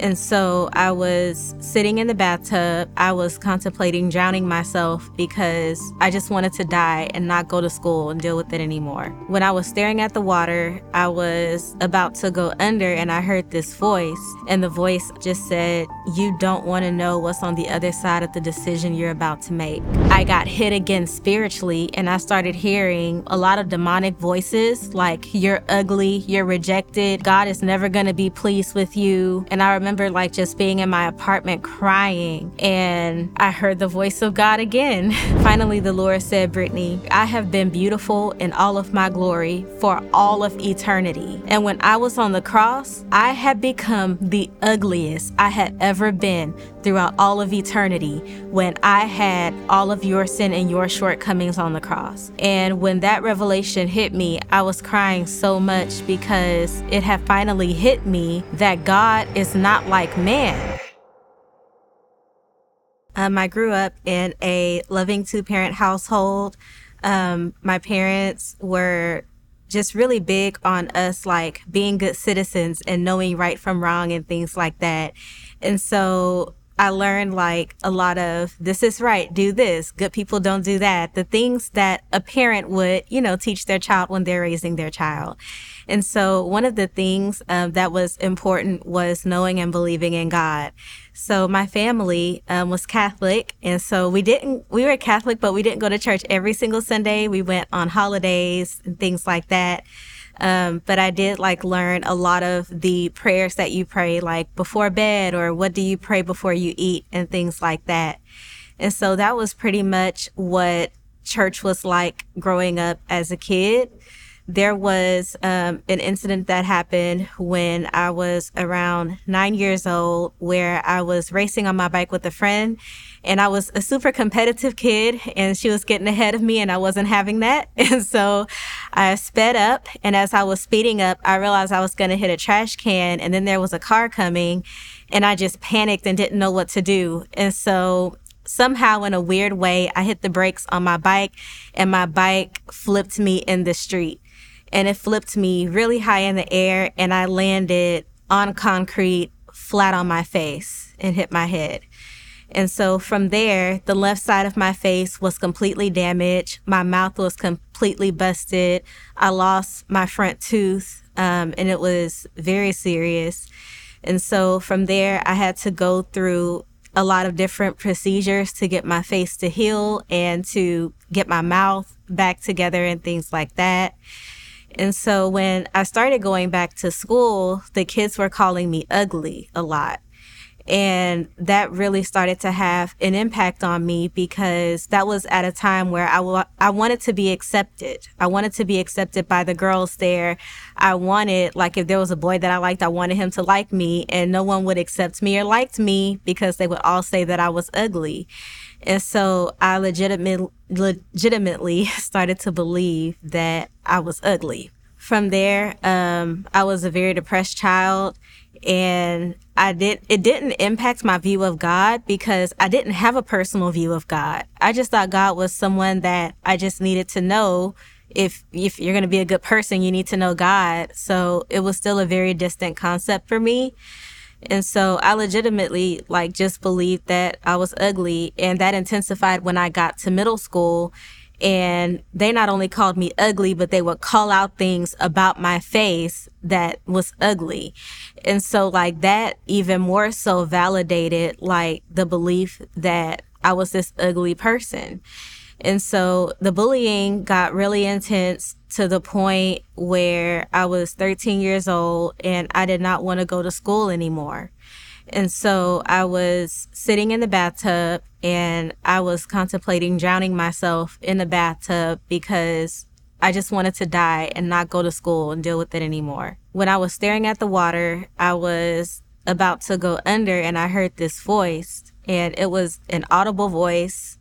And so I was sitting in the bathtub. I was contemplating drowning myself because I just wanted to die and not go to school and deal with it anymore. When I was staring at the water, I was about to go under and I heard this voice. And the voice just said, You don't want to know what's on the other side of the decision you're about to make. I got hit again spiritually and I started hearing a lot of demonic voices like, You're ugly, you're rejected, God is never going to be pleased with you. And I remember like just being in my apartment crying and I heard the voice of God again. Finally, the Lord said, Brittany, I have been beautiful in all of my glory for all of eternity. And when I was on the cross, I had become the ugliest I had ever been throughout all of eternity when I had all of your sin and your shortcomings on the cross. And when that revelation hit me, I was crying so much because it had finally hit me that God is not like man. Um, I grew up in a loving two parent household. Um, my parents were just really big on us like being good citizens and knowing right from wrong and things like that. And so I learned like a lot of this is right, do this, good people don't do that. The things that a parent would, you know, teach their child when they're raising their child. And so one of the things um, that was important was knowing and believing in God. So my family um, was Catholic, and so we didn't. We were Catholic, but we didn't go to church every single Sunday. We went on holidays and things like that. Um, but I did like learn a lot of the prayers that you pray, like before bed, or what do you pray before you eat, and things like that. And so that was pretty much what church was like growing up as a kid there was um, an incident that happened when I was around nine years old where I was racing on my bike with a friend and I was a super competitive kid and she was getting ahead of me and I wasn't having that. And so I sped up and as I was speeding up, I realized I was going to hit a trash can and then there was a car coming and I just panicked and didn't know what to do. And so somehow in a weird way, I hit the brakes on my bike and my bike flipped me in the street and it flipped me really high in the air and I landed on concrete flat on my face and hit my head. And so from there, the left side of my face was completely damaged. My mouth was completely busted. I lost my front tooth, um, and it was very serious. And so from there, I had to go through a lot of different procedures to get my face to heal and to get my mouth back together and things like that. And so when I started going back to school, the kids were calling me ugly a lot. And that really started to have an impact on me because that was at a time where I, w- I wanted to be accepted. I wanted to be accepted by the girls there. I wanted, like, if there was a boy that I liked, I wanted him to like me, and no one would accept me or liked me because they would all say that I was ugly. And so I legitimately, legitimately started to believe that I was ugly. From there, um, I was a very depressed child and I did it didn't impact my view of God because I didn't have a personal view of God. I just thought God was someone that I just needed to know if if you're going to be a good person, you need to know God. So it was still a very distant concept for me. And so I legitimately like just believed that I was ugly and that intensified when I got to middle school and they not only called me ugly, but they would call out things about my face that was ugly. And so like that even more so validated like the belief that I was this ugly person. And so the bullying got really intense to the point where I was 13 years old and I did not want to go to school anymore. And so I was sitting in the bathtub and I was contemplating drowning myself in the bathtub because I just wanted to die and not go to school and deal with it anymore. When I was staring at the water, I was about to go under and I heard this voice and it was an audible voice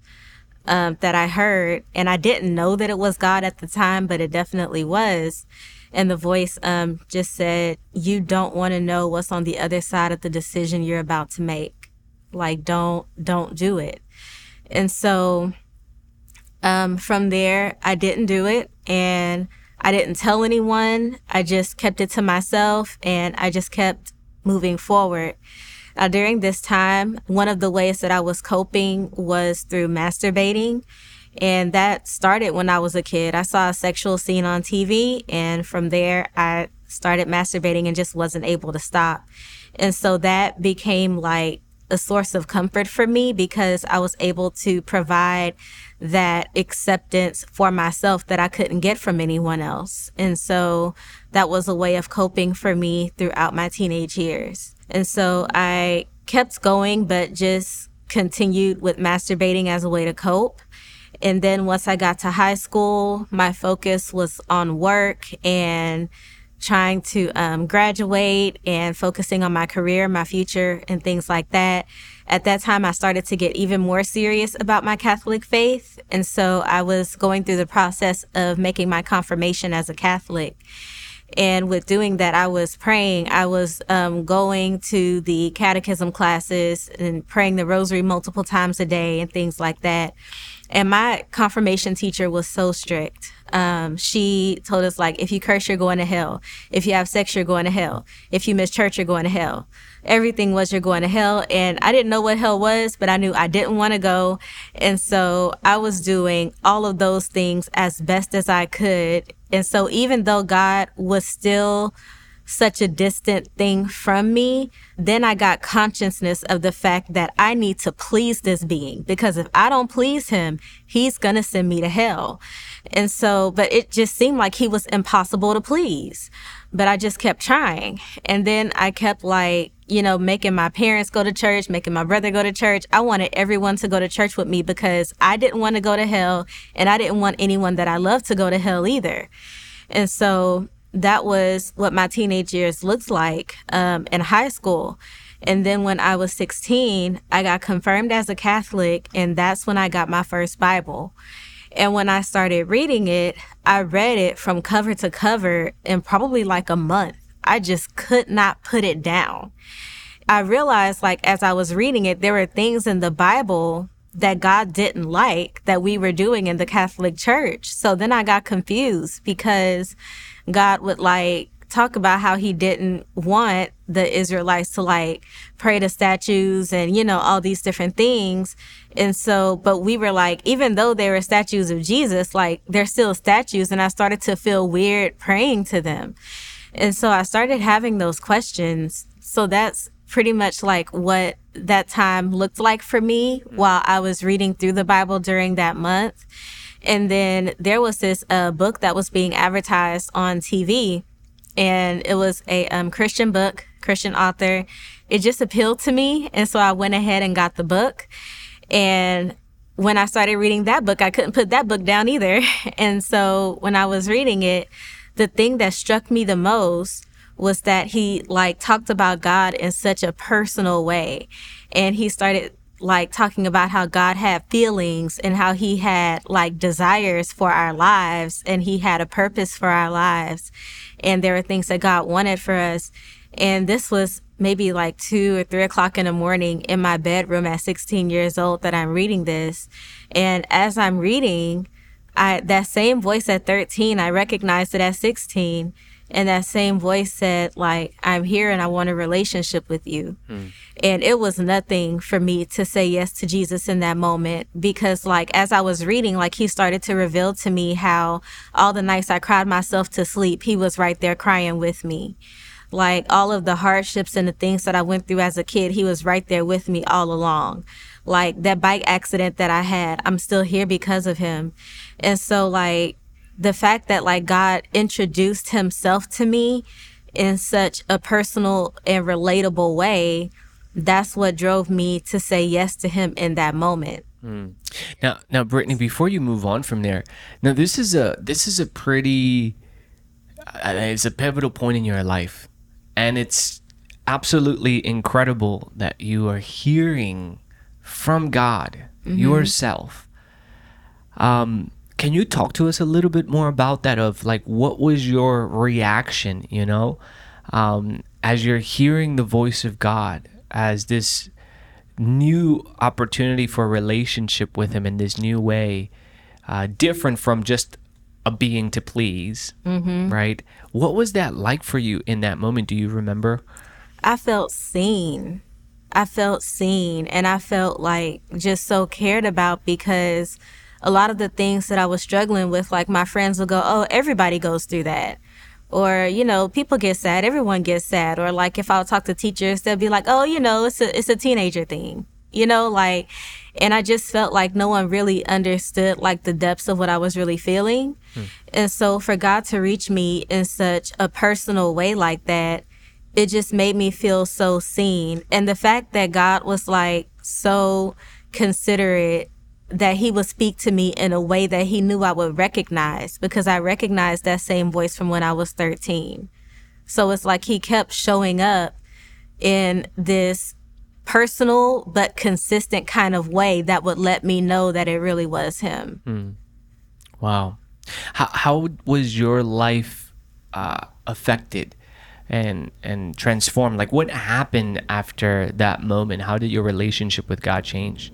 um, that I heard, and I didn't know that it was God at the time, but it definitely was. And the voice um, just said, "You don't want to know what's on the other side of the decision you're about to make. Like, don't don't do it." And so, um, from there, I didn't do it, and I didn't tell anyone. I just kept it to myself, and I just kept moving forward. Uh, during this time, one of the ways that I was coping was through masturbating. And that started when I was a kid. I saw a sexual scene on TV, and from there, I started masturbating and just wasn't able to stop. And so that became like a source of comfort for me because I was able to provide that acceptance for myself that I couldn't get from anyone else. And so that was a way of coping for me throughout my teenage years. And so I kept going, but just continued with masturbating as a way to cope. And then once I got to high school, my focus was on work and trying to um, graduate and focusing on my career, my future, and things like that. At that time, I started to get even more serious about my Catholic faith. And so I was going through the process of making my confirmation as a Catholic. And with doing that, I was praying. I was um, going to the catechism classes and praying the rosary multiple times a day and things like that. And my confirmation teacher was so strict. Um, she told us like, if you curse, you're going to hell. If you have sex, you're going to hell. If you miss church, you're going to hell. Everything was you're going to hell. And I didn't know what hell was, but I knew I didn't want to go. And so I was doing all of those things as best as I could. And so even though God was still such a distant thing from me, then I got consciousness of the fact that I need to please this being because if I don't please him, he's going to send me to hell. And so, but it just seemed like he was impossible to please. But I just kept trying. And then I kept like, you know, making my parents go to church, making my brother go to church. I wanted everyone to go to church with me because I didn't want to go to hell and I didn't want anyone that I loved to go to hell either. And so that was what my teenage years looked like um, in high school. And then when I was 16, I got confirmed as a Catholic, and that's when I got my first Bible. And when I started reading it, I read it from cover to cover in probably like a month. I just could not put it down. I realized, like, as I was reading it, there were things in the Bible that God didn't like that we were doing in the Catholic Church. So then I got confused because God would like talk about how he didn't want the Israelites to like pray to statues and, you know, all these different things. And so, but we were like, even though they were statues of Jesus, like they're still statues. And I started to feel weird praying to them. And so I started having those questions. So that's pretty much like what that time looked like for me while I was reading through the Bible during that month. And then there was this uh, book that was being advertised on TV, and it was a um, Christian book, Christian author. It just appealed to me, and so I went ahead and got the book. And when I started reading that book, I couldn't put that book down either. And so when I was reading it, the thing that struck me the most was that he like talked about God in such a personal way. And he started like talking about how God had feelings and how he had like desires for our lives and he had a purpose for our lives. And there were things that God wanted for us. And this was maybe like two or three o'clock in the morning in my bedroom at 16 years old that I'm reading this. And as I'm reading, I, that same voice at 13, I recognized it at 16 and that same voice said like i'm here and i want a relationship with you. Hmm. and it was nothing for me to say yes to jesus in that moment because like as i was reading like he started to reveal to me how all the nights i cried myself to sleep he was right there crying with me. Like all of the hardships and the things that i went through as a kid he was right there with me all along. Like that bike accident that i had i'm still here because of him. And so like the fact that like God introduced himself to me in such a personal and relatable way, that's what drove me to say yes to him in that moment. Mm. Now, now, Brittany, before you move on from there, now this is a this is a pretty, uh, it's a pivotal point in your life, and it's absolutely incredible that you are hearing from God mm-hmm. yourself. Um, can you talk to us a little bit more about that of like what was your reaction you know um, as you're hearing the voice of god as this new opportunity for a relationship with him in this new way uh, different from just a being to please mm-hmm. right what was that like for you in that moment do you remember I felt seen. I felt seen and I felt like just so cared about because a lot of the things that I was struggling with, like my friends would go, Oh, everybody goes through that. Or, you know, people get sad, everyone gets sad. Or like if I'll talk to teachers, they'll be like, Oh, you know, it's a it's a teenager thing. You know, like and I just felt like no one really understood like the depths of what I was really feeling. Hmm. And so for God to reach me in such a personal way like that, it just made me feel so seen. And the fact that God was like so considerate that he would speak to me in a way that he knew I would recognize because I recognized that same voice from when I was 13. So it's like he kept showing up in this personal but consistent kind of way that would let me know that it really was him. Mm. Wow. How, how was your life uh, affected and and transformed? Like what happened after that moment? How did your relationship with God change?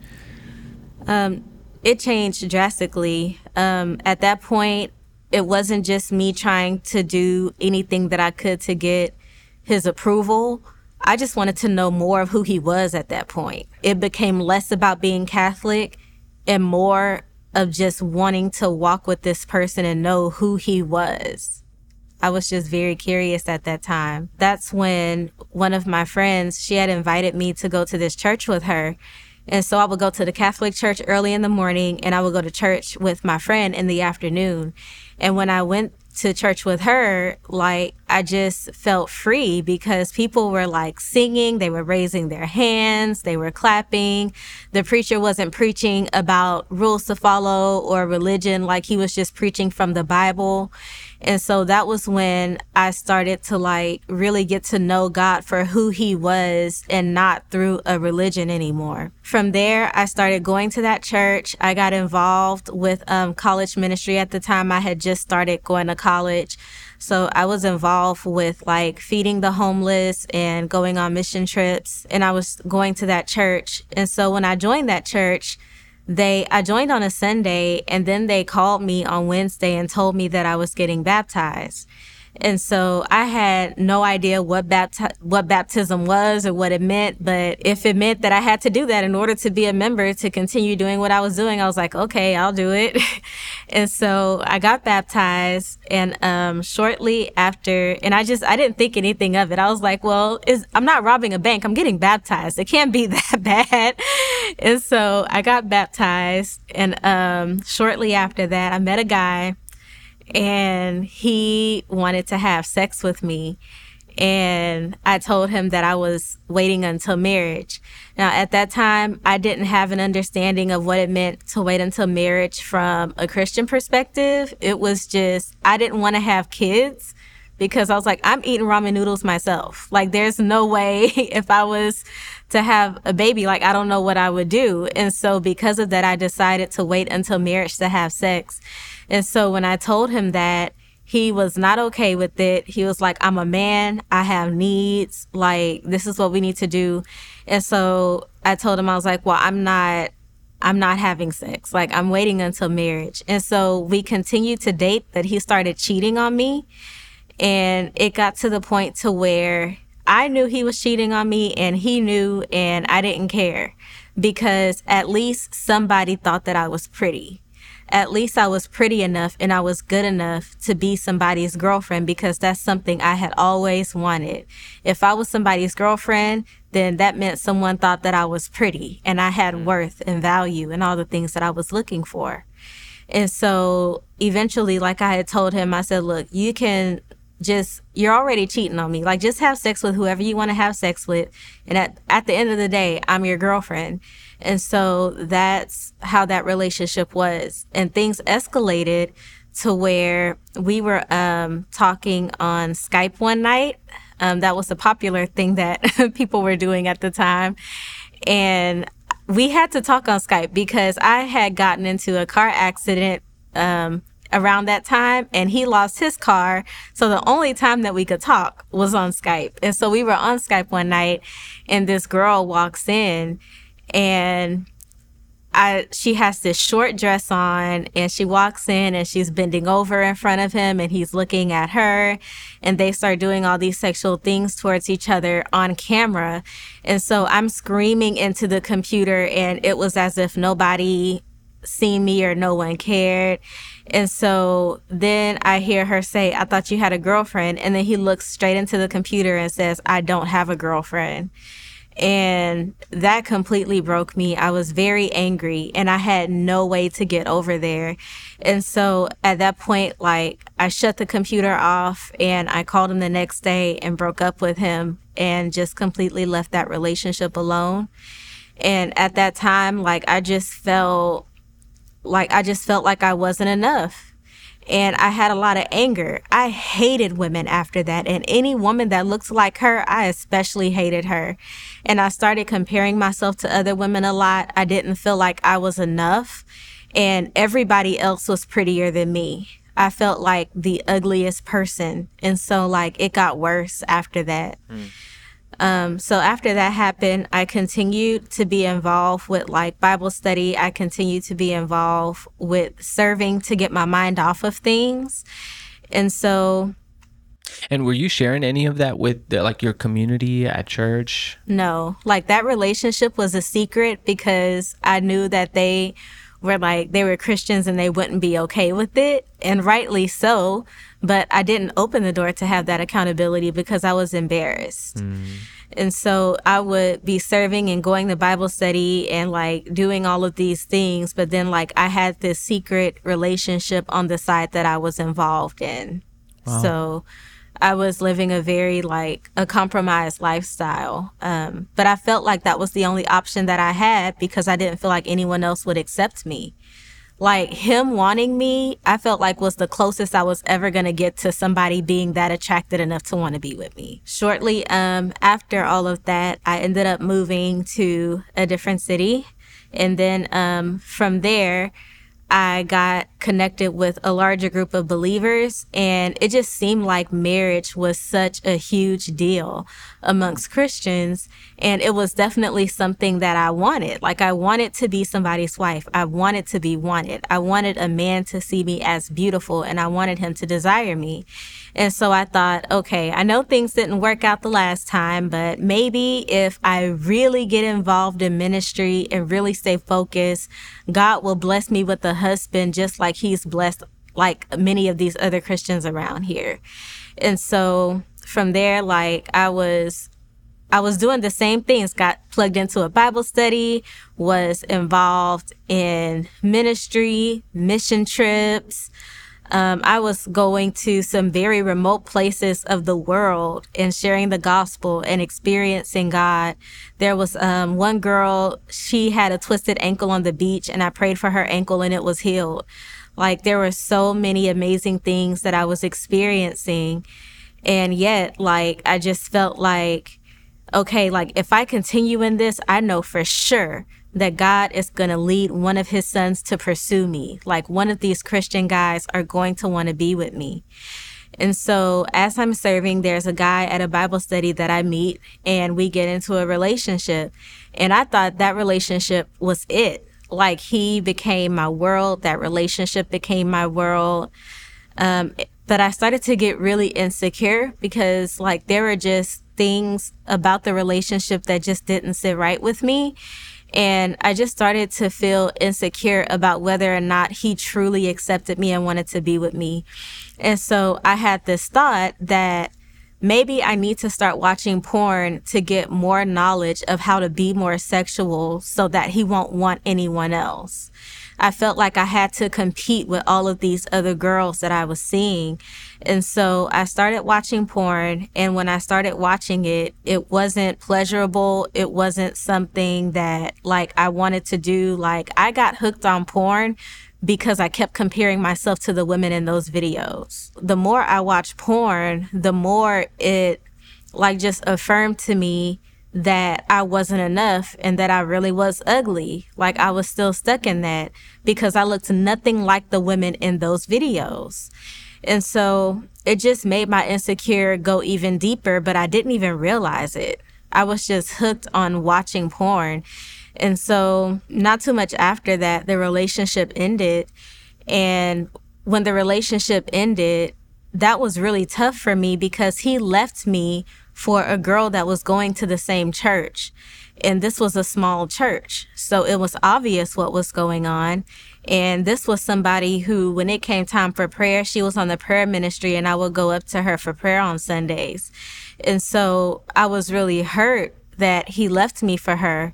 Um, it changed drastically. Um, at that point, it wasn't just me trying to do anything that I could to get his approval. I just wanted to know more of who he was at that point. It became less about being Catholic and more of just wanting to walk with this person and know who he was. I was just very curious at that time. That's when one of my friends, she had invited me to go to this church with her. And so I would go to the Catholic church early in the morning and I would go to church with my friend in the afternoon. And when I went to church with her, like I just felt free because people were like singing, they were raising their hands, they were clapping. The preacher wasn't preaching about rules to follow or religion, like he was just preaching from the Bible. And so that was when I started to like really get to know God for who he was and not through a religion anymore. From there, I started going to that church. I got involved with um, college ministry at the time. I had just started going to college. So I was involved with like feeding the homeless and going on mission trips. And I was going to that church. And so when I joined that church, they I joined on a Sunday and then they called me on Wednesday and told me that I was getting baptized. And so I had no idea what bapti- what baptism was or what it meant, but if it meant that I had to do that in order to be a member to continue doing what I was doing, I was like, okay, I'll do it. and so I got baptized and um, shortly after and I just I didn't think anything of it. I was like, well, is I'm not robbing a bank. I'm getting baptized. It can't be that bad. and so I got baptized and um, shortly after that I met a guy and he wanted to have sex with me. And I told him that I was waiting until marriage. Now, at that time, I didn't have an understanding of what it meant to wait until marriage from a Christian perspective. It was just, I didn't want to have kids because I was like, I'm eating ramen noodles myself. Like, there's no way if I was to have a baby, like, I don't know what I would do. And so, because of that, I decided to wait until marriage to have sex. And so when I told him that, he was not okay with it. He was like, I'm a man. I have needs. Like, this is what we need to do. And so I told him, I was like, well, I'm not, I'm not having sex. Like, I'm waiting until marriage. And so we continued to date that he started cheating on me. And it got to the point to where I knew he was cheating on me and he knew and I didn't care because at least somebody thought that I was pretty at least I was pretty enough and I was good enough to be somebody's girlfriend because that's something I had always wanted. If I was somebody's girlfriend, then that meant someone thought that I was pretty and I had mm. worth and value and all the things that I was looking for. And so eventually, like I had told him, I said, look, you can just you're already cheating on me. Like just have sex with whoever you want to have sex with. And at, at the end of the day i'm your girlfriend. And so that's how that relationship was. And things escalated to where we were um, talking on skype one night. Um, that was a popular thing that people were doing at the time. And we had to talk on skype because i had gotten into a car accident um, around that time and he lost his car. So the only time that we could talk was on Skype. And so we were on Skype one night and this girl walks in and I she has this short dress on and she walks in and she's bending over in front of him and he's looking at her and they start doing all these sexual things towards each other on camera. And so I'm screaming into the computer and it was as if nobody seen me or no one cared. And so then I hear her say, I thought you had a girlfriend. And then he looks straight into the computer and says, I don't have a girlfriend. And that completely broke me. I was very angry and I had no way to get over there. And so at that point, like I shut the computer off and I called him the next day and broke up with him and just completely left that relationship alone. And at that time, like I just felt like I just felt like I wasn't enough and I had a lot of anger. I hated women after that. And any woman that looked like her, I especially hated her. And I started comparing myself to other women a lot. I didn't feel like I was enough. And everybody else was prettier than me. I felt like the ugliest person. And so, like, it got worse after that. Mm. Um, so after that happened, I continued to be involved with like Bible study. I continued to be involved with serving to get my mind off of things. And so. And were you sharing any of that with the, like your community at church? No, like that relationship was a secret because I knew that they were like, they were Christians and they wouldn't be okay with it. And rightly so but I didn't open the door to have that accountability because I was embarrassed. Mm. And so I would be serving and going to Bible study and like doing all of these things. But then, like, I had this secret relationship on the side that I was involved in. Wow. So I was living a very like a compromised lifestyle. Um, but I felt like that was the only option that I had because I didn't feel like anyone else would accept me like him wanting me, I felt like was the closest I was ever going to get to somebody being that attracted enough to want to be with me. Shortly um, after all of that, I ended up moving to a different city. And then um, from there, I got connected with a larger group of believers, and it just seemed like marriage was such a huge deal amongst Christians. And it was definitely something that I wanted. Like, I wanted to be somebody's wife, I wanted to be wanted. I wanted a man to see me as beautiful, and I wanted him to desire me. And so I thought, okay, I know things didn't work out the last time, but maybe if I really get involved in ministry and really stay focused, God will bless me with a husband just like he's blessed like many of these other Christians around here. And so from there, like I was I was doing the same things, got plugged into a Bible study, was involved in ministry, mission trips, um, I was going to some very remote places of the world and sharing the gospel and experiencing God. There was um, one girl, she had a twisted ankle on the beach, and I prayed for her ankle and it was healed. Like there were so many amazing things that I was experiencing. And yet, like, I just felt like, okay, like if I continue in this, I know for sure that God is going to lead one of his sons to pursue me. Like one of these Christian guys are going to want to be with me. And so as I'm serving, there's a guy at a Bible study that I meet and we get into a relationship. And I thought that relationship was it. Like he became my world. That relationship became my world. Um, but I started to get really insecure because like there were just things about the relationship that just didn't sit right with me. And I just started to feel insecure about whether or not he truly accepted me and wanted to be with me. And so I had this thought that maybe I need to start watching porn to get more knowledge of how to be more sexual so that he won't want anyone else. I felt like I had to compete with all of these other girls that I was seeing. And so I started watching porn. And when I started watching it, it wasn't pleasurable. It wasn't something that like I wanted to do. Like I got hooked on porn because I kept comparing myself to the women in those videos. The more I watched porn, the more it like just affirmed to me that I wasn't enough and that I really was ugly. Like I was still stuck in that because I looked nothing like the women in those videos. And so it just made my insecure go even deeper, but I didn't even realize it. I was just hooked on watching porn. And so, not too much after that, the relationship ended. And when the relationship ended, that was really tough for me because he left me for a girl that was going to the same church. And this was a small church. So it was obvious what was going on. And this was somebody who, when it came time for prayer, she was on the prayer ministry and I would go up to her for prayer on Sundays. And so I was really hurt that he left me for her.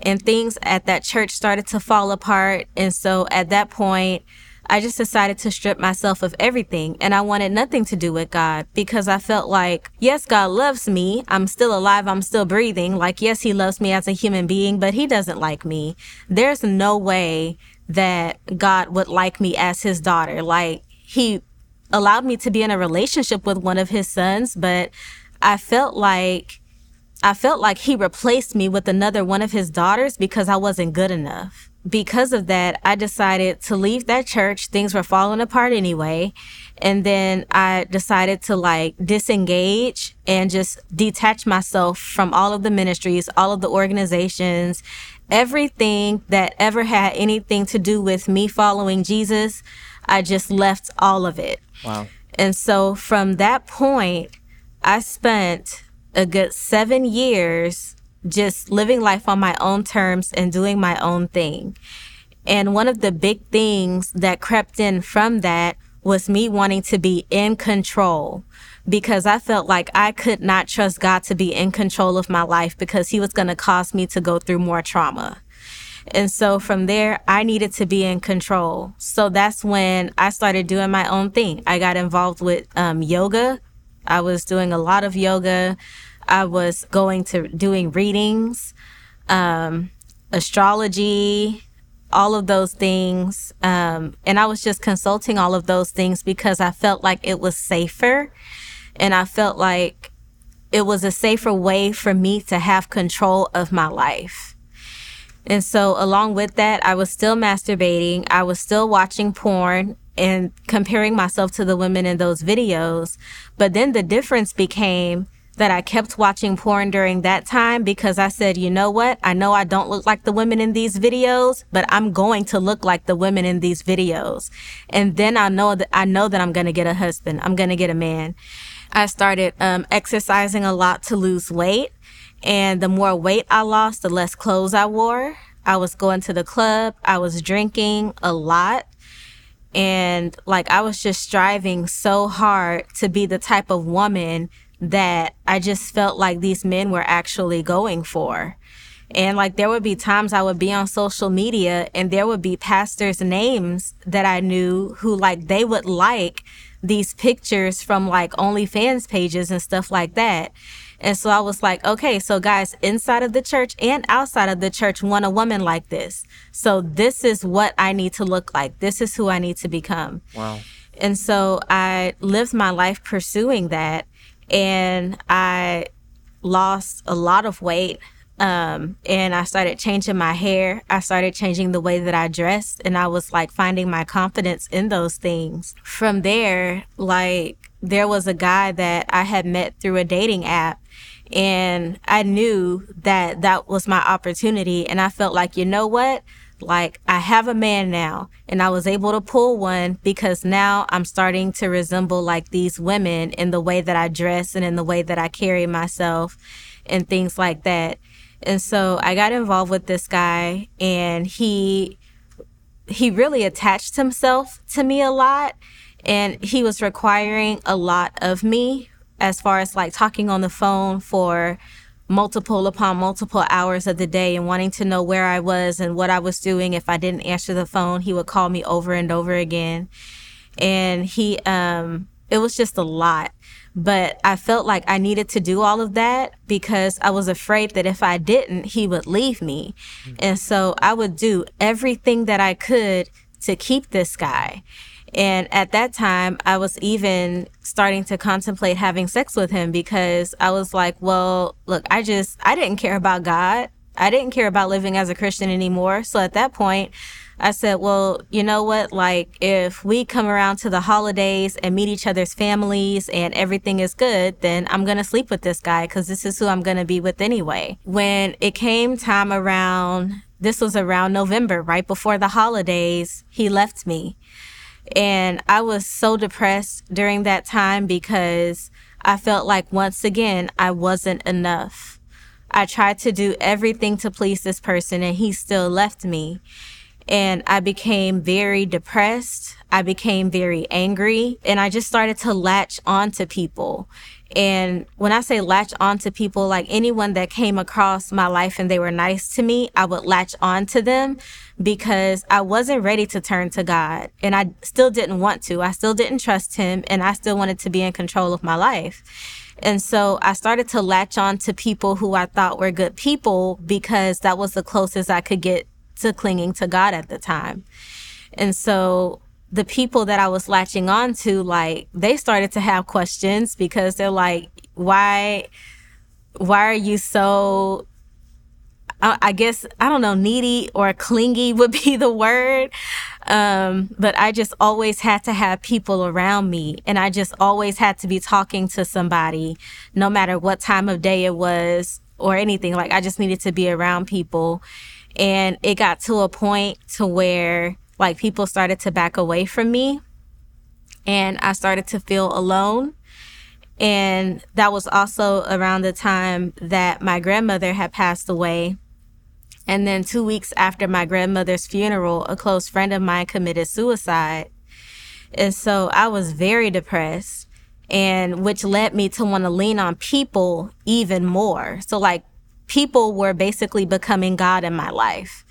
And things at that church started to fall apart. And so at that point, I just decided to strip myself of everything and I wanted nothing to do with God because I felt like, yes, God loves me. I'm still alive. I'm still breathing. Like, yes, he loves me as a human being, but he doesn't like me. There's no way that God would like me as his daughter. Like, he allowed me to be in a relationship with one of his sons, but I felt like I felt like he replaced me with another one of his daughters because I wasn't good enough because of that, I decided to leave that church. Things were falling apart anyway. And then I decided to like disengage and just detach myself from all of the ministries, all of the organizations, everything that ever had anything to do with me following Jesus. I just left all of it. Wow. And so from that point, I spent a good seven years just living life on my own terms and doing my own thing. And one of the big things that crept in from that was me wanting to be in control because I felt like I could not trust God to be in control of my life because he was going to cause me to go through more trauma. And so from there, I needed to be in control. So that's when I started doing my own thing. I got involved with um, yoga. I was doing a lot of yoga. I was going to doing readings, um, astrology, all of those things. Um, and I was just consulting all of those things because I felt like it was safer. And I felt like it was a safer way for me to have control of my life. And so, along with that, I was still masturbating. I was still watching porn and comparing myself to the women in those videos. But then the difference became that I kept watching porn during that time because I said, you know what? I know I don't look like the women in these videos, but I'm going to look like the women in these videos. And then I know that I know that I'm going to get a husband. I'm going to get a man. I started um, exercising a lot to lose weight. And the more weight I lost, the less clothes I wore. I was going to the club. I was drinking a lot. And like I was just striving so hard to be the type of woman that I just felt like these men were actually going for. And like there would be times I would be on social media and there would be pastors' names that I knew who like they would like these pictures from like OnlyFans pages and stuff like that. And so I was like, okay, so guys inside of the church and outside of the church want a woman like this. So this is what I need to look like. This is who I need to become. Wow. And so I lived my life pursuing that and I lost a lot of weight. Um, and I started changing my hair. I started changing the way that I dressed, and I was like finding my confidence in those things. From there, like, there was a guy that I had met through a dating app, and I knew that that was my opportunity. And I felt like, you know what? Like I have a man now and I was able to pull one because now I'm starting to resemble like these women in the way that I dress and in the way that I carry myself and things like that. And so I got involved with this guy and he he really attached himself to me a lot and he was requiring a lot of me as far as like talking on the phone for multiple upon multiple hours of the day and wanting to know where I was and what I was doing. If I didn't answer the phone, he would call me over and over again. And he, um, it was just a lot. But I felt like I needed to do all of that because I was afraid that if I didn't, he would leave me. Mm-hmm. And so I would do everything that I could to keep this guy. And at that time, I was even starting to contemplate having sex with him because I was like, well, look, I just, I didn't care about God. I didn't care about living as a Christian anymore. So at that point, I said, well, you know what? Like, if we come around to the holidays and meet each other's families and everything is good, then I'm going to sleep with this guy because this is who I'm going to be with anyway. When it came time around, this was around November, right before the holidays, he left me. And I was so depressed during that time because I felt like once again, I wasn't enough. I tried to do everything to please this person and he still left me. And I became very depressed. I became very angry and I just started to latch on to people. And when I say latch on to people, like anyone that came across my life and they were nice to me, I would latch on to them because I wasn't ready to turn to God. And I still didn't want to. I still didn't trust Him and I still wanted to be in control of my life. And so I started to latch on to people who I thought were good people because that was the closest I could get to clinging to God at the time. And so the people that I was latching on to, like, they started to have questions because they're like, why, why are you so, I, guess, I don't know, needy or clingy would be the word. Um, but I just always had to have people around me and I just always had to be talking to somebody, no matter what time of day it was or anything. Like, I just needed to be around people. And it got to a point to where like people started to back away from me and I started to feel alone. And that was also around the time that my grandmother had passed away. And then two weeks after my grandmother's funeral, a close friend of mine committed suicide. And so I was very depressed and which led me to want to lean on people even more. So like people were basically becoming God in my life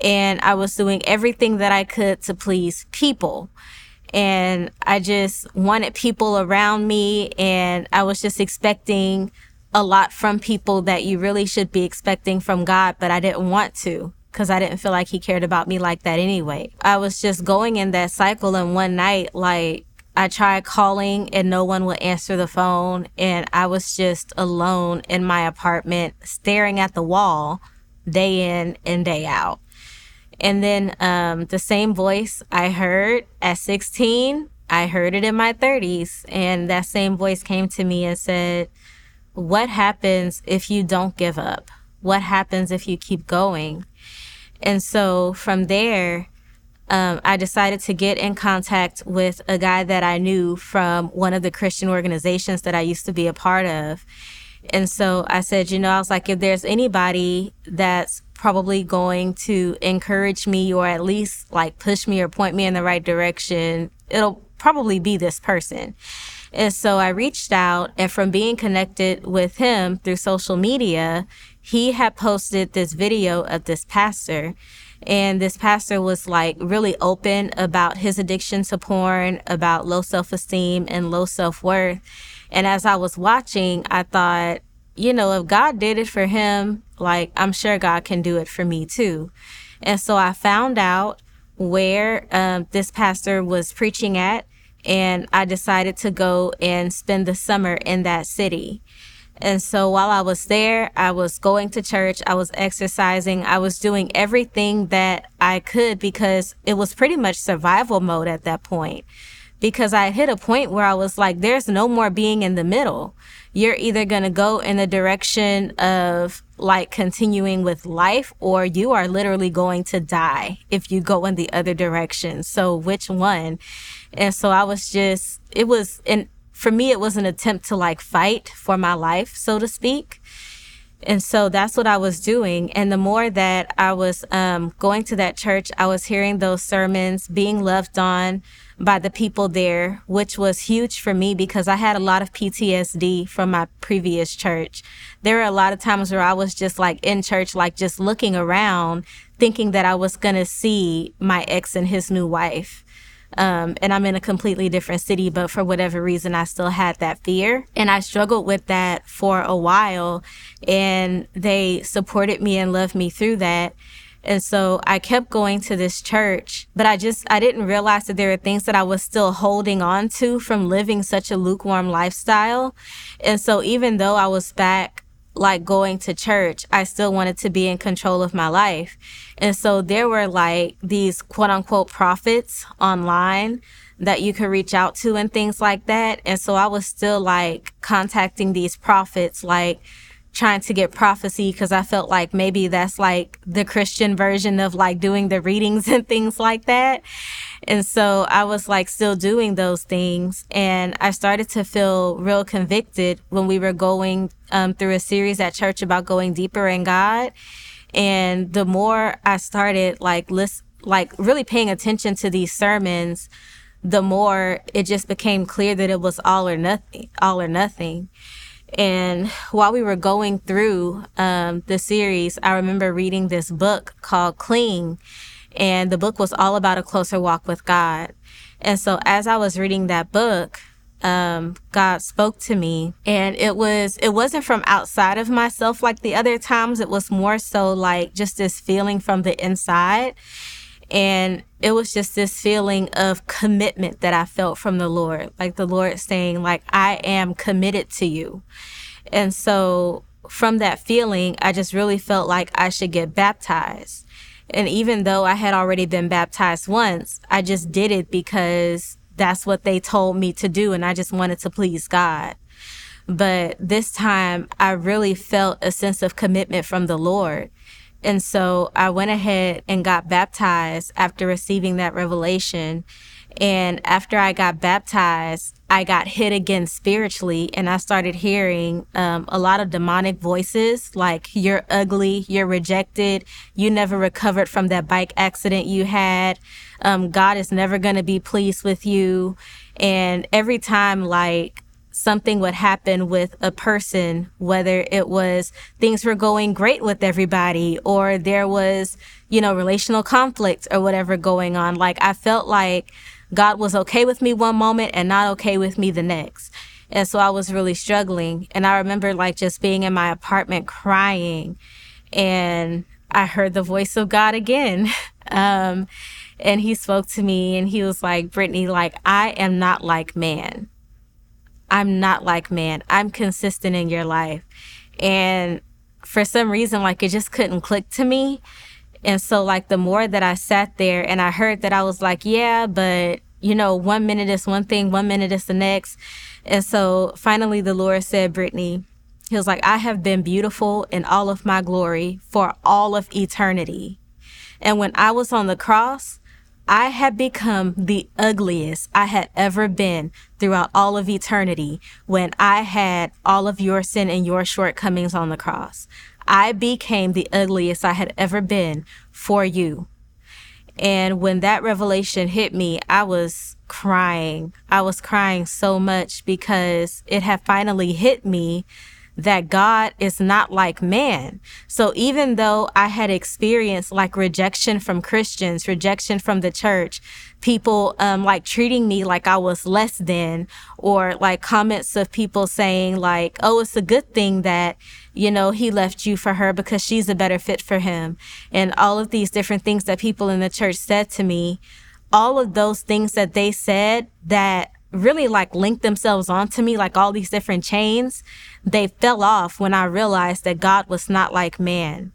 and I was doing everything that I could to please people. And I just wanted people around me, and I was just expecting a lot from people that you really should be expecting from God, but I didn't want to because I didn't feel like He cared about me like that anyway. I was just going in that cycle, and one night, like, I tried calling and no one would answer the phone. And I was just alone in my apartment, staring at the wall day in and day out. And then um, the same voice I heard at 16, I heard it in my 30s. And that same voice came to me and said, What happens if you don't give up? What happens if you keep going? And so from there, um, I decided to get in contact with a guy that I knew from one of the Christian organizations that I used to be a part of. And so I said, you know, I was like, if there's anybody that's probably going to encourage me or at least like push me or point me in the right direction, it'll probably be this person. And so I reached out, and from being connected with him through social media, he had posted this video of this pastor. And this pastor was like really open about his addiction to porn, about low self esteem and low self worth. And as I was watching, I thought, you know, if God did it for him, like I'm sure God can do it for me too. And so I found out where um, this pastor was preaching at, and I decided to go and spend the summer in that city. And so while I was there, I was going to church, I was exercising, I was doing everything that I could because it was pretty much survival mode at that point. Because I hit a point where I was like, there's no more being in the middle you're either going to go in the direction of like continuing with life or you are literally going to die if you go in the other direction. So which one? And so I was just, it was, and for me, it was an attempt to like fight for my life, so to speak. And so that's what I was doing. And the more that I was um, going to that church, I was hearing those sermons, being loved on by the people there, which was huge for me because I had a lot of PTSD from my previous church. There were a lot of times where I was just like in church, like just looking around, thinking that I was going to see my ex and his new wife. Um, and I'm in a completely different city, but for whatever reason, I still had that fear. And I struggled with that for a while, and they supported me and loved me through that. And so I kept going to this church, but I just, I didn't realize that there were things that I was still holding on to from living such a lukewarm lifestyle. And so even though I was back like going to church, I still wanted to be in control of my life. And so there were like these quote unquote prophets online that you could reach out to and things like that. And so I was still like contacting these prophets, like trying to get prophecy because I felt like maybe that's like the Christian version of like doing the readings and things like that. And so I was like still doing those things. And I started to feel real convicted when we were going um, through a series at church about going deeper in God. And the more I started like list, like really paying attention to these sermons, the more it just became clear that it was all or nothing, all or nothing. And while we were going through um, the series, I remember reading this book called Cling. And the book was all about a closer walk with God. And so as I was reading that book, um, God spoke to me and it was, it wasn't from outside of myself like the other times. It was more so like just this feeling from the inside. And it was just this feeling of commitment that I felt from the Lord, like the Lord saying, like, I am committed to you. And so from that feeling, I just really felt like I should get baptized. And even though I had already been baptized once, I just did it because that's what they told me to do. And I just wanted to please God. But this time I really felt a sense of commitment from the Lord. And so I went ahead and got baptized after receiving that revelation. And after I got baptized, I got hit again spiritually and I started hearing um, a lot of demonic voices like, you're ugly, you're rejected, you never recovered from that bike accident you had. Um, God is never going to be pleased with you. And every time, like, something would happen with a person, whether it was things were going great with everybody or there was, you know, relational conflict or whatever going on. Like I felt like God was okay with me one moment and not okay with me the next. And so I was really struggling. And I remember like just being in my apartment crying and I heard the voice of God again. um, and he spoke to me and he was like, Brittany, like, I am not like man. I'm not like man. I'm consistent in your life. And for some reason, like it just couldn't click to me. And so, like, the more that I sat there and I heard that, I was like, yeah, but you know, one minute is one thing, one minute is the next. And so finally, the Lord said, Brittany, He was like, I have been beautiful in all of my glory for all of eternity. And when I was on the cross, I had become the ugliest I had ever been throughout all of eternity when I had all of your sin and your shortcomings on the cross. I became the ugliest I had ever been for you. And when that revelation hit me, I was crying. I was crying so much because it had finally hit me that God is not like man. So even though I had experienced like rejection from Christians, rejection from the church, people um, like treating me like I was less than, or like comments of people saying like, "Oh, it's a good thing that." You know, he left you for her because she's a better fit for him. And all of these different things that people in the church said to me, all of those things that they said that really like linked themselves onto me like all these different chains, they fell off when I realized that God was not like man.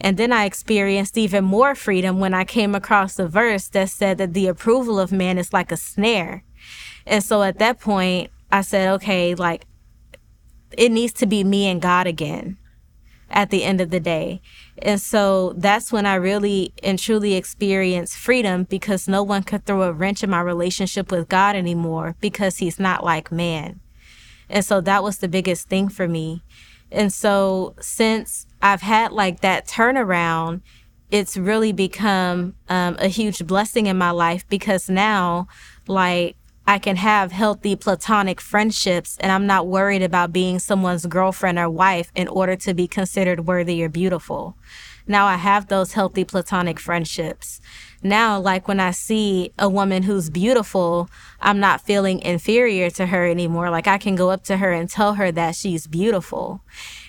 And then I experienced even more freedom when I came across a verse that said that the approval of man is like a snare. And so at that point, I said, okay, like it needs to be me and God again at the end of the day. And so that's when I really and truly experienced freedom because no one could throw a wrench in my relationship with God anymore because he's not like man. And so that was the biggest thing for me. And so since I've had like that turnaround, it's really become um, a huge blessing in my life because now, like, I can have healthy platonic friendships and I'm not worried about being someone's girlfriend or wife in order to be considered worthy or beautiful. Now I have those healthy platonic friendships. Now, like when I see a woman who's beautiful, I'm not feeling inferior to her anymore. Like I can go up to her and tell her that she's beautiful.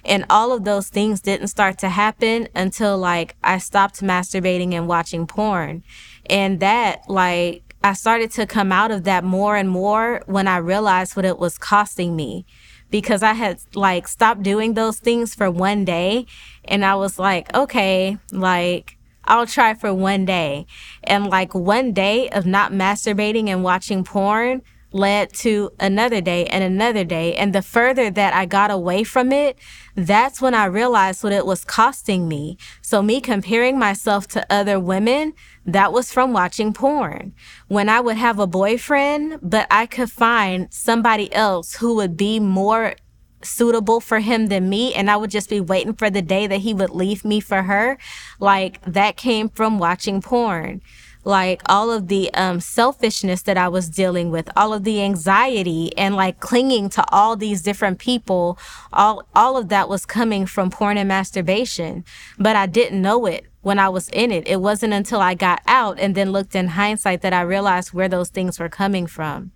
And all of those things didn't start to happen until like I stopped masturbating and watching porn. And that like I started to come out of that more and more when I realized what it was costing me because I had like stopped doing those things for one day. And I was like, okay, like, I'll try for one day. And like one day of not masturbating and watching porn led to another day and another day. And the further that I got away from it, that's when I realized what it was costing me. So me comparing myself to other women, that was from watching porn. When I would have a boyfriend, but I could find somebody else who would be more suitable for him than me and I would just be waiting for the day that he would leave me for her like that came from watching porn like all of the um, selfishness that I was dealing with, all of the anxiety and like clinging to all these different people, all, all of that was coming from porn and masturbation. But I didn't know it when I was in it. It wasn't until I got out and then looked in hindsight that I realized where those things were coming from.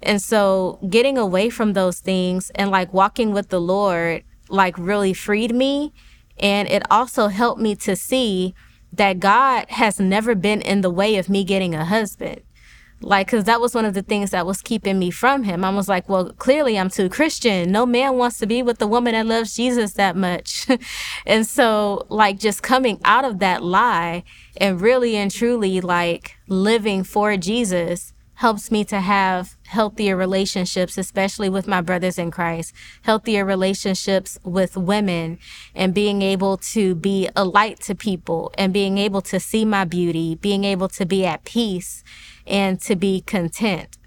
And so getting away from those things and like walking with the Lord, like really freed me. And it also helped me to see that God has never been in the way of me getting a husband. Like, cause that was one of the things that was keeping me from him. I was like, well, clearly I'm too Christian. No man wants to be with the woman that loves Jesus that much. and so, like, just coming out of that lie and really and truly, like, living for Jesus helps me to have healthier relationships, especially with my brothers in Christ, healthier relationships with women, and being able to be a light to people and being able to see my beauty, being able to be at peace and to be content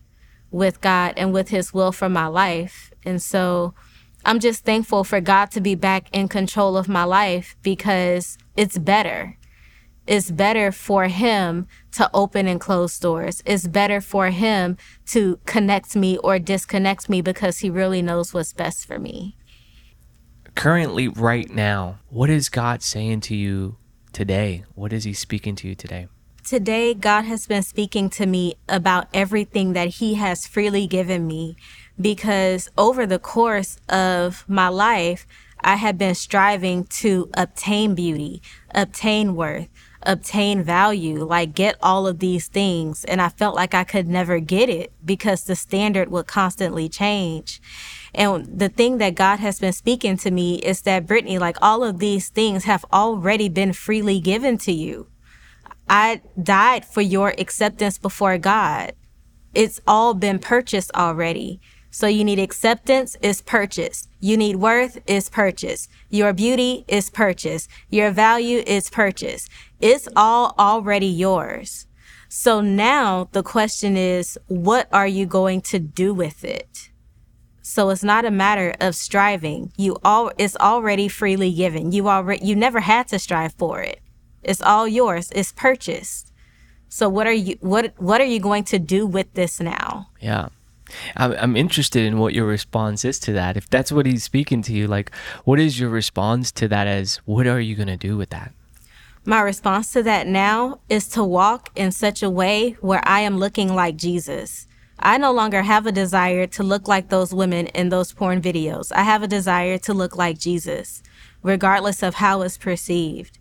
with God and with His will for my life. And so I'm just thankful for God to be back in control of my life because it's better it's better for him to open and close doors. It's better for him to connect me or disconnect me because he really knows what's best for me. Currently, right now, what is God saying to you today? What is he speaking to you today? Today, God has been speaking to me about everything that he has freely given me because over the course of my life, I have been striving to obtain beauty, obtain worth, obtain value, like get all of these things. And I felt like I could never get it because the standard would constantly change. And the thing that God has been speaking to me is that Brittany, like all of these things have already been freely given to you. I died for your acceptance before God. It's all been purchased already. So you need acceptance is purchased. You need worth is purchased. Your beauty is purchased. Your value is purchased. It's all already yours. So now the question is, what are you going to do with it? So it's not a matter of striving. You all, it's already freely given. You already, you never had to strive for it. It's all yours. It's purchased. So what are you, what, what are you going to do with this now? Yeah. I'm interested in what your response is to that. If that's what he's speaking to you, like, what is your response to that? As what are you going to do with that? My response to that now is to walk in such a way where I am looking like Jesus. I no longer have a desire to look like those women in those porn videos. I have a desire to look like Jesus, regardless of how it's perceived.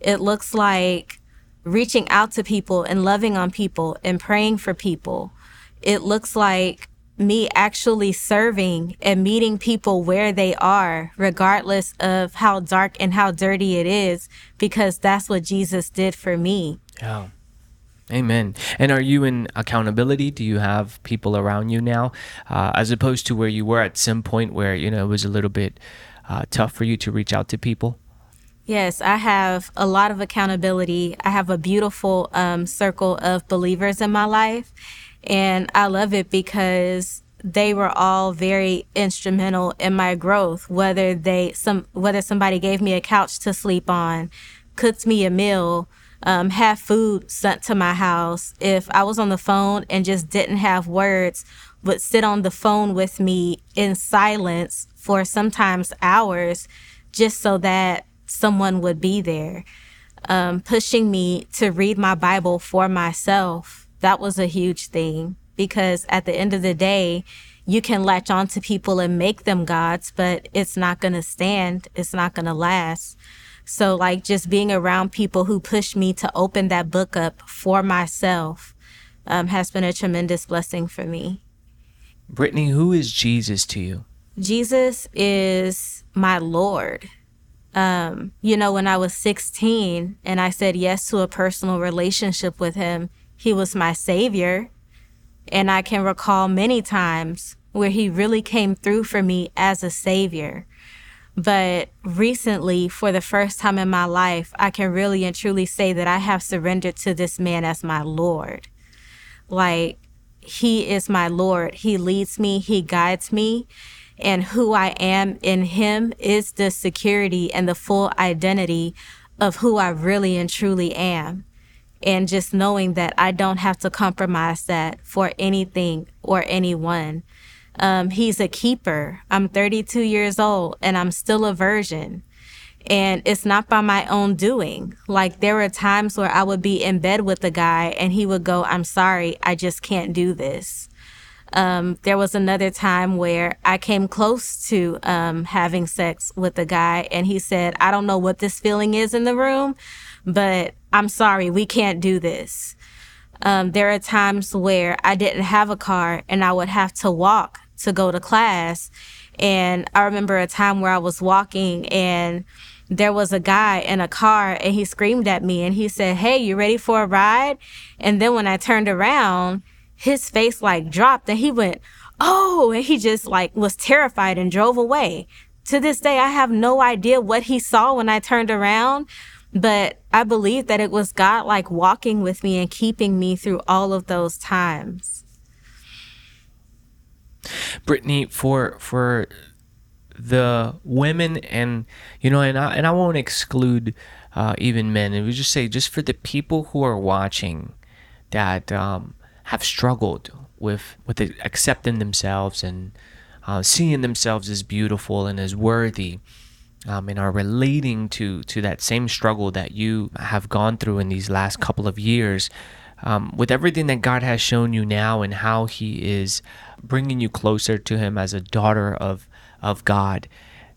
It looks like reaching out to people and loving on people and praying for people it looks like me actually serving and meeting people where they are, regardless of how dark and how dirty it is, because that's what Jesus did for me. Yeah. Amen. And are you in accountability? Do you have people around you now, uh, as opposed to where you were at some point where you know it was a little bit uh, tough for you to reach out to people? Yes, I have a lot of accountability. I have a beautiful um, circle of believers in my life, and I love it because they were all very instrumental in my growth, whether they some whether somebody gave me a couch to sleep on, cooked me a meal, um, have food sent to my house. If I was on the phone and just didn't have words, would sit on the phone with me in silence for sometimes hours just so that someone would be there. Um, pushing me to read my Bible for myself that was a huge thing because at the end of the day, you can latch on to people and make them gods, but it's not going to stand. It's not going to last. So like just being around people who push me to open that book up for myself um, has been a tremendous blessing for me. Brittany, who is Jesus to you? Jesus is my Lord. Um, you know, when I was 16 and I said yes to a personal relationship with him, he was my savior. And I can recall many times where he really came through for me as a savior. But recently, for the first time in my life, I can really and truly say that I have surrendered to this man as my Lord. Like, he is my Lord. He leads me, he guides me. And who I am in him is the security and the full identity of who I really and truly am. And just knowing that I don't have to compromise that for anything or anyone. Um, he's a keeper. I'm 32 years old and I'm still a virgin. And it's not by my own doing. Like there were times where I would be in bed with a guy and he would go, I'm sorry, I just can't do this. Um, there was another time where I came close to um, having sex with a guy, and he said, I don't know what this feeling is in the room, but I'm sorry, we can't do this. Um, there are times where I didn't have a car and I would have to walk to go to class. And I remember a time where I was walking and there was a guy in a car and he screamed at me and he said, Hey, you ready for a ride? And then when I turned around, his face like dropped and he went, Oh, and he just like was terrified and drove away. To this day, I have no idea what he saw when I turned around, but I believe that it was God like walking with me and keeping me through all of those times. Brittany, for for the women and you know, and I and I won't exclude uh, even men. And we just say just for the people who are watching that um, have struggled with with accepting themselves and uh, seeing themselves as beautiful and as worthy. Um, and are relating to to that same struggle that you have gone through in these last couple of years um, with everything that God has shown you now and how He is bringing you closer to Him as a daughter of of God.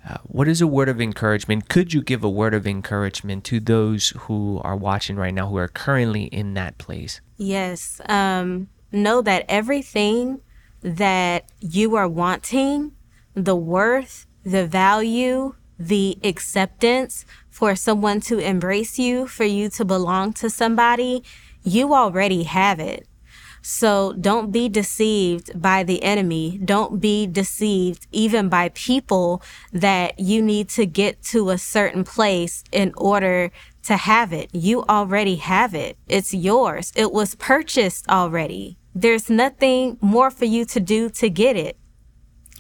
Uh, what is a word of encouragement? Could you give a word of encouragement to those who are watching right now who are currently in that place? Yes. Um, know that everything that you are wanting, the worth, the value, the acceptance for someone to embrace you, for you to belong to somebody, you already have it. So don't be deceived by the enemy. Don't be deceived even by people that you need to get to a certain place in order to have it. You already have it. It's yours. It was purchased already. There's nothing more for you to do to get it.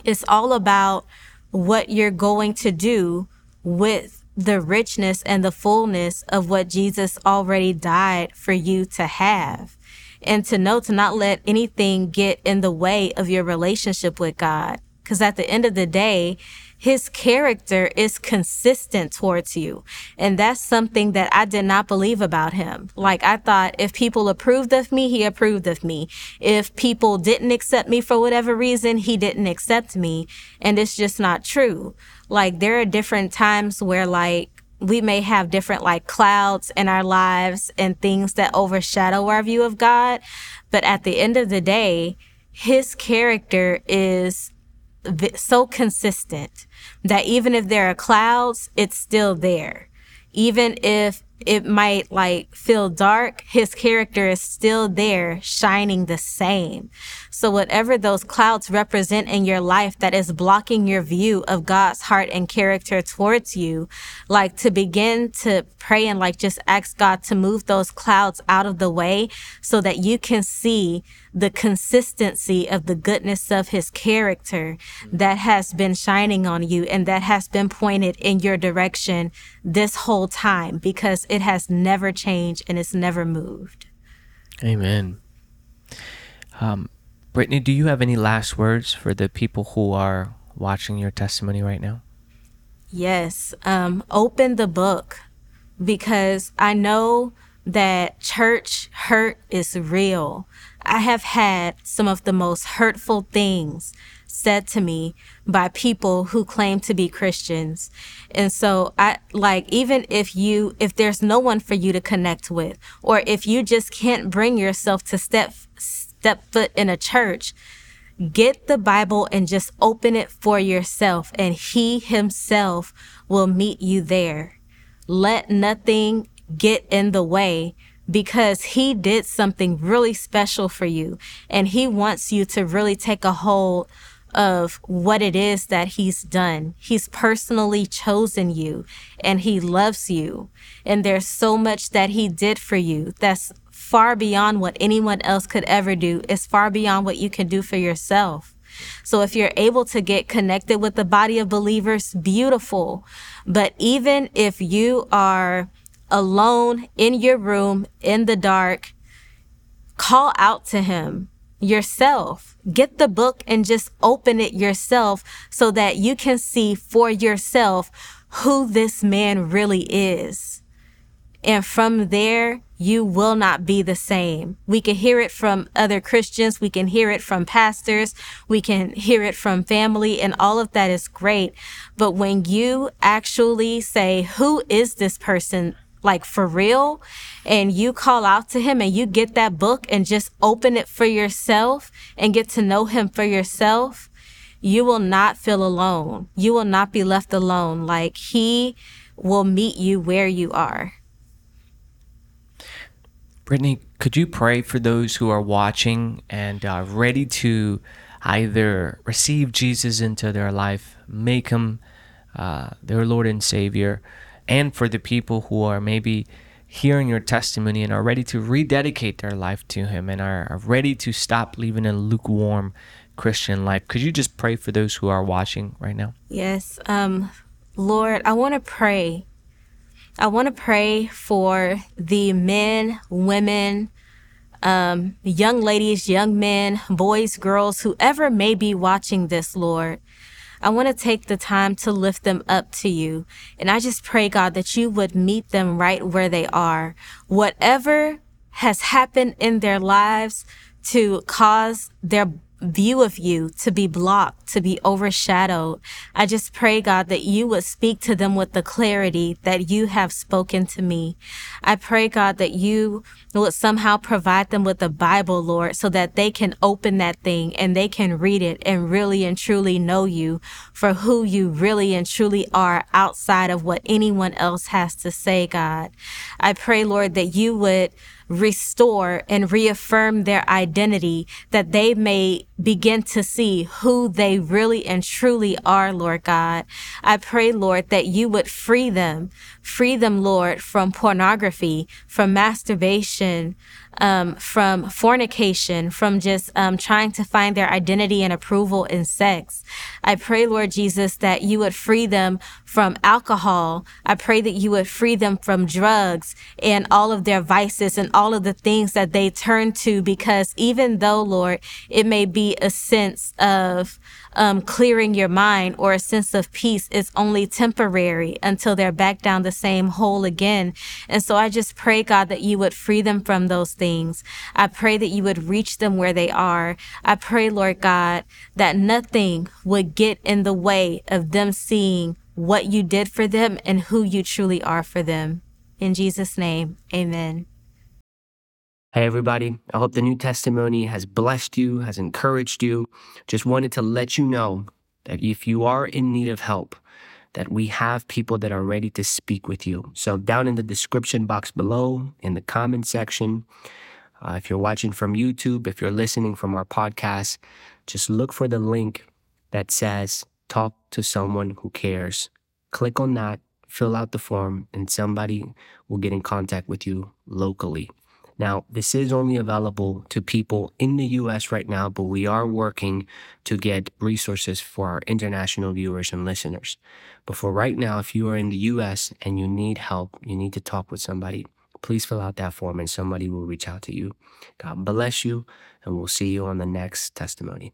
It's all about what you're going to do with the richness and the fullness of what Jesus already died for you to have. And to know to not let anything get in the way of your relationship with God. Because at the end of the day, his character is consistent towards you. And that's something that I did not believe about him. Like I thought if people approved of me, he approved of me. If people didn't accept me for whatever reason, he didn't accept me. And it's just not true. Like there are different times where like we may have different like clouds in our lives and things that overshadow our view of God. But at the end of the day, his character is so consistent that even if there are clouds, it's still there. Even if it might like feel dark, his character is still there, shining the same. So whatever those clouds represent in your life that is blocking your view of God's heart and character towards you, like to begin to pray and like just ask God to move those clouds out of the way so that you can see the consistency of the goodness of his character that has been shining on you and that has been pointed in your direction this whole time because it has never changed and it's never moved. Amen. Um, Brittany, do you have any last words for the people who are watching your testimony right now? Yes. Um, open the book because I know that church hurt is real. I have had some of the most hurtful things said to me by people who claim to be Christians. And so I like, even if you, if there's no one for you to connect with, or if you just can't bring yourself to step, step foot in a church, Get the Bible and just open it for yourself, and He Himself will meet you there. Let nothing get in the way because He did something really special for you, and He wants you to really take a hold of what it is that he's done. He's personally chosen you and he loves you. And there's so much that he did for you that's far beyond what anyone else could ever do. It's far beyond what you can do for yourself. So if you're able to get connected with the body of believers, beautiful. But even if you are alone in your room in the dark, call out to him yourself. Get the book and just open it yourself so that you can see for yourself who this man really is. And from there, you will not be the same. We can hear it from other Christians. We can hear it from pastors. We can hear it from family and all of that is great. But when you actually say, who is this person? Like for real, and you call out to him and you get that book and just open it for yourself and get to know him for yourself, you will not feel alone. You will not be left alone. Like he will meet you where you are. Brittany, could you pray for those who are watching and uh, ready to either receive Jesus into their life, make him uh, their Lord and Savior, and for the people who are maybe hearing your testimony and are ready to rededicate their life to Him and are, ready to stop living a lukewarm Christian life? Could you just pray for those who are watching right now? Yes. Um, Lord, I want to pray I want to pray for the men, women, um, young ladies, young men, boys, girls, whoever may be watching this, Lord. I want to take the time to lift them up to you. And I just pray, God, that you would meet them right where they are. Whatever has happened in their lives to cause their view of you to be blocked, to be overshadowed. I just pray, God, that you would speak to them with the clarity that you have spoken to me. I pray, God, that you would somehow provide them with the Bible, Lord, so that they can open that thing and they can read it and really and truly know you for who you really and truly are outside of what anyone else has to say, God. I pray, Lord, that you would restore and reaffirm their identity that they may begin to see who they really and truly are, Lord God. I pray, Lord, that you would free them, free them, Lord, from pornography, from masturbation, um, from fornication, from just um, trying to find their identity and approval in sex. I pray, Lord Jesus, that you would free them from alcohol. I pray that you would free them from drugs and all of their vices and all of the things that they turn to because even though, Lord, it may be a sense of um, clearing your mind or a sense of peace is only temporary until they're back down the same hole again. And so I just pray, God, that you would free them from those things. I pray that you would reach them where they are. I pray, Lord God, that nothing would get in the way of them seeing what you did for them and who you truly are for them. In Jesus' name, amen. Hey, everybody. I hope the new testimony has blessed you, has encouraged you. Just wanted to let you know that if you are in need of help, that we have people that are ready to speak with you. So, down in the description box below, in the comment section, uh, if you're watching from YouTube, if you're listening from our podcast, just look for the link that says talk to someone who cares. Click on that, fill out the form, and somebody will get in contact with you locally. Now, this is only available to people in the US right now, but we are working to get resources for our international viewers and listeners. But for right now, if you are in the US and you need help, you need to talk with somebody, please fill out that form and somebody will reach out to you. God bless you, and we'll see you on the next testimony.